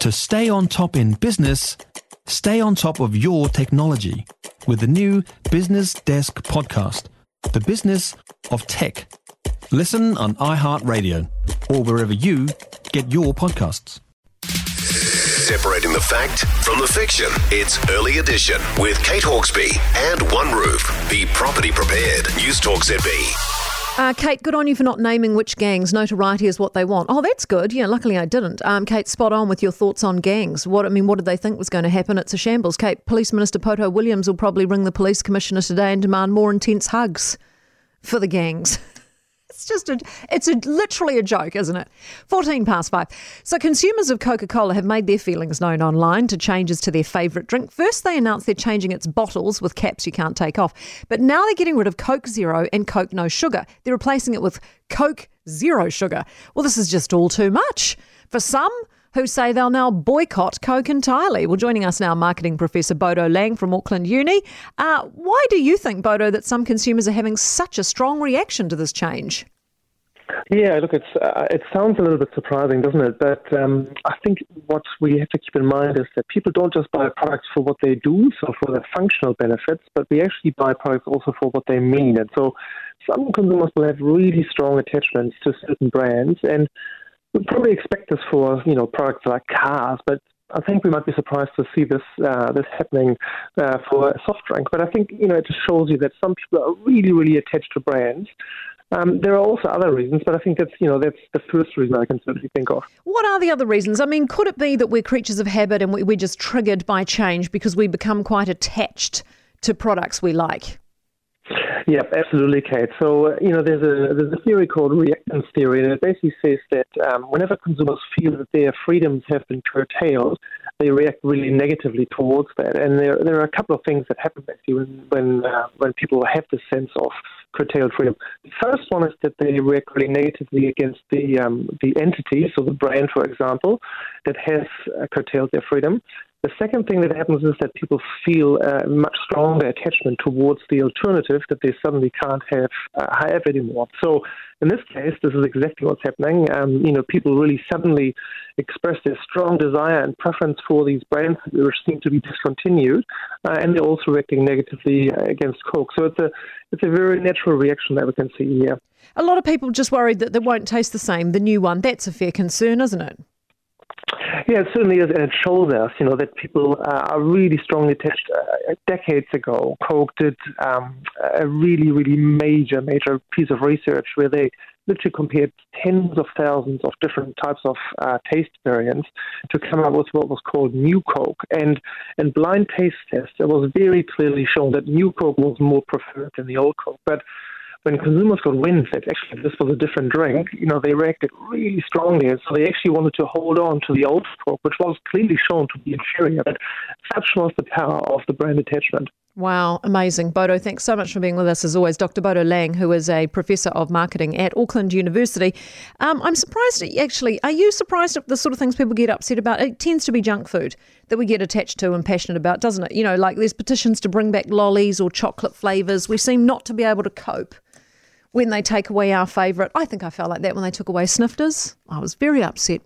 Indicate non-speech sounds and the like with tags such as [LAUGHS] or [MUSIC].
To stay on top in business, stay on top of your technology with the new Business Desk podcast, The Business of Tech. Listen on iHeartRadio or wherever you get your podcasts. Separating the fact from the fiction. It's Early Edition with Kate Hawkesby and One Roof. Be property prepared. News Talk ZB. Uh, Kate, good on you for not naming which gangs. Notoriety is what they want. Oh, that's good. Yeah, luckily I didn't. Um, Kate, spot on with your thoughts on gangs. What I mean, what did they think was going to happen? It's a shambles. Kate, Police Minister Poto Williams will probably ring the police commissioner today and demand more intense hugs for the gangs. [LAUGHS] It's just a, it's a, literally a joke, isn't it? 14 past five. So, consumers of Coca Cola have made their feelings known online to changes to their favourite drink. First, they announced they're changing its bottles with caps you can't take off. But now they're getting rid of Coke Zero and Coke No Sugar. They're replacing it with Coke Zero Sugar. Well, this is just all too much. For some, who say they'll now boycott Coke entirely. Well, joining us now, marketing professor Bodo Lang from Auckland Uni. Uh, why do you think, Bodo, that some consumers are having such a strong reaction to this change? Yeah, look, it's uh, it sounds a little bit surprising, doesn't it? But um, I think what we have to keep in mind is that people don't just buy products for what they do, so for their functional benefits, but we actually buy products also for what they mean. And so some consumers will have really strong attachments to certain brands, and we probably expect this for you know products like cars, but I think we might be surprised to see this uh, this happening uh, for a soft drink. But I think you know it just shows you that some people are really really attached to brands. Um, there are also other reasons, but I think that's you know that's the first reason I can certainly think of. What are the other reasons? I mean, could it be that we're creatures of habit and we're just triggered by change because we become quite attached to products we like? Yeah, absolutely, Kate. So you know, there's a there's a theory called reactance theory, and it basically says that um, whenever consumers feel that their freedoms have been curtailed, they react really negatively towards that. And there there are a couple of things that happen actually when when uh, when people have this sense of curtailed freedom. The first one is that they react really negatively against the um, the entity, so the brand, for example, that has uh, curtailed their freedom. The second thing that happens is that people feel a much stronger attachment towards the alternative that they suddenly can't have uh, have anymore. So in this case, this is exactly what's happening. Um, you know, people really suddenly express their strong desire and preference for these brands which seem to be discontinued, uh, and they're also reacting negatively against Coke. So it's a it's a very natural reaction that we can see here. A lot of people just worried that they won't taste the same. The new one, that's a fair concern, isn't it? Yeah, it certainly is, and it shows us, you know, that people uh, are really strongly attached. Uh, decades ago, Coke did um, a really, really major, major piece of research where they literally compared tens of thousands of different types of uh, taste variants to come up with what was called New Coke. And in blind taste tests, it was very clearly shown that New Coke was more preferred than the old Coke. But when consumers got wind that actually this was a different drink, you know, they reacted really strongly. And so they actually wanted to hold on to the old Coke, which was clearly shown to be inferior. But such was the power of the brand attachment. Wow, amazing. Bodo, thanks so much for being with us as always. Dr. Bodo Lang, who is a professor of marketing at Auckland University. Um, I'm surprised, actually, are you surprised at the sort of things people get upset about? It tends to be junk food that we get attached to and passionate about, doesn't it? You know, like there's petitions to bring back lollies or chocolate flavours. We seem not to be able to cope when they take away our favourite. I think I felt like that when they took away snifters. I was very upset.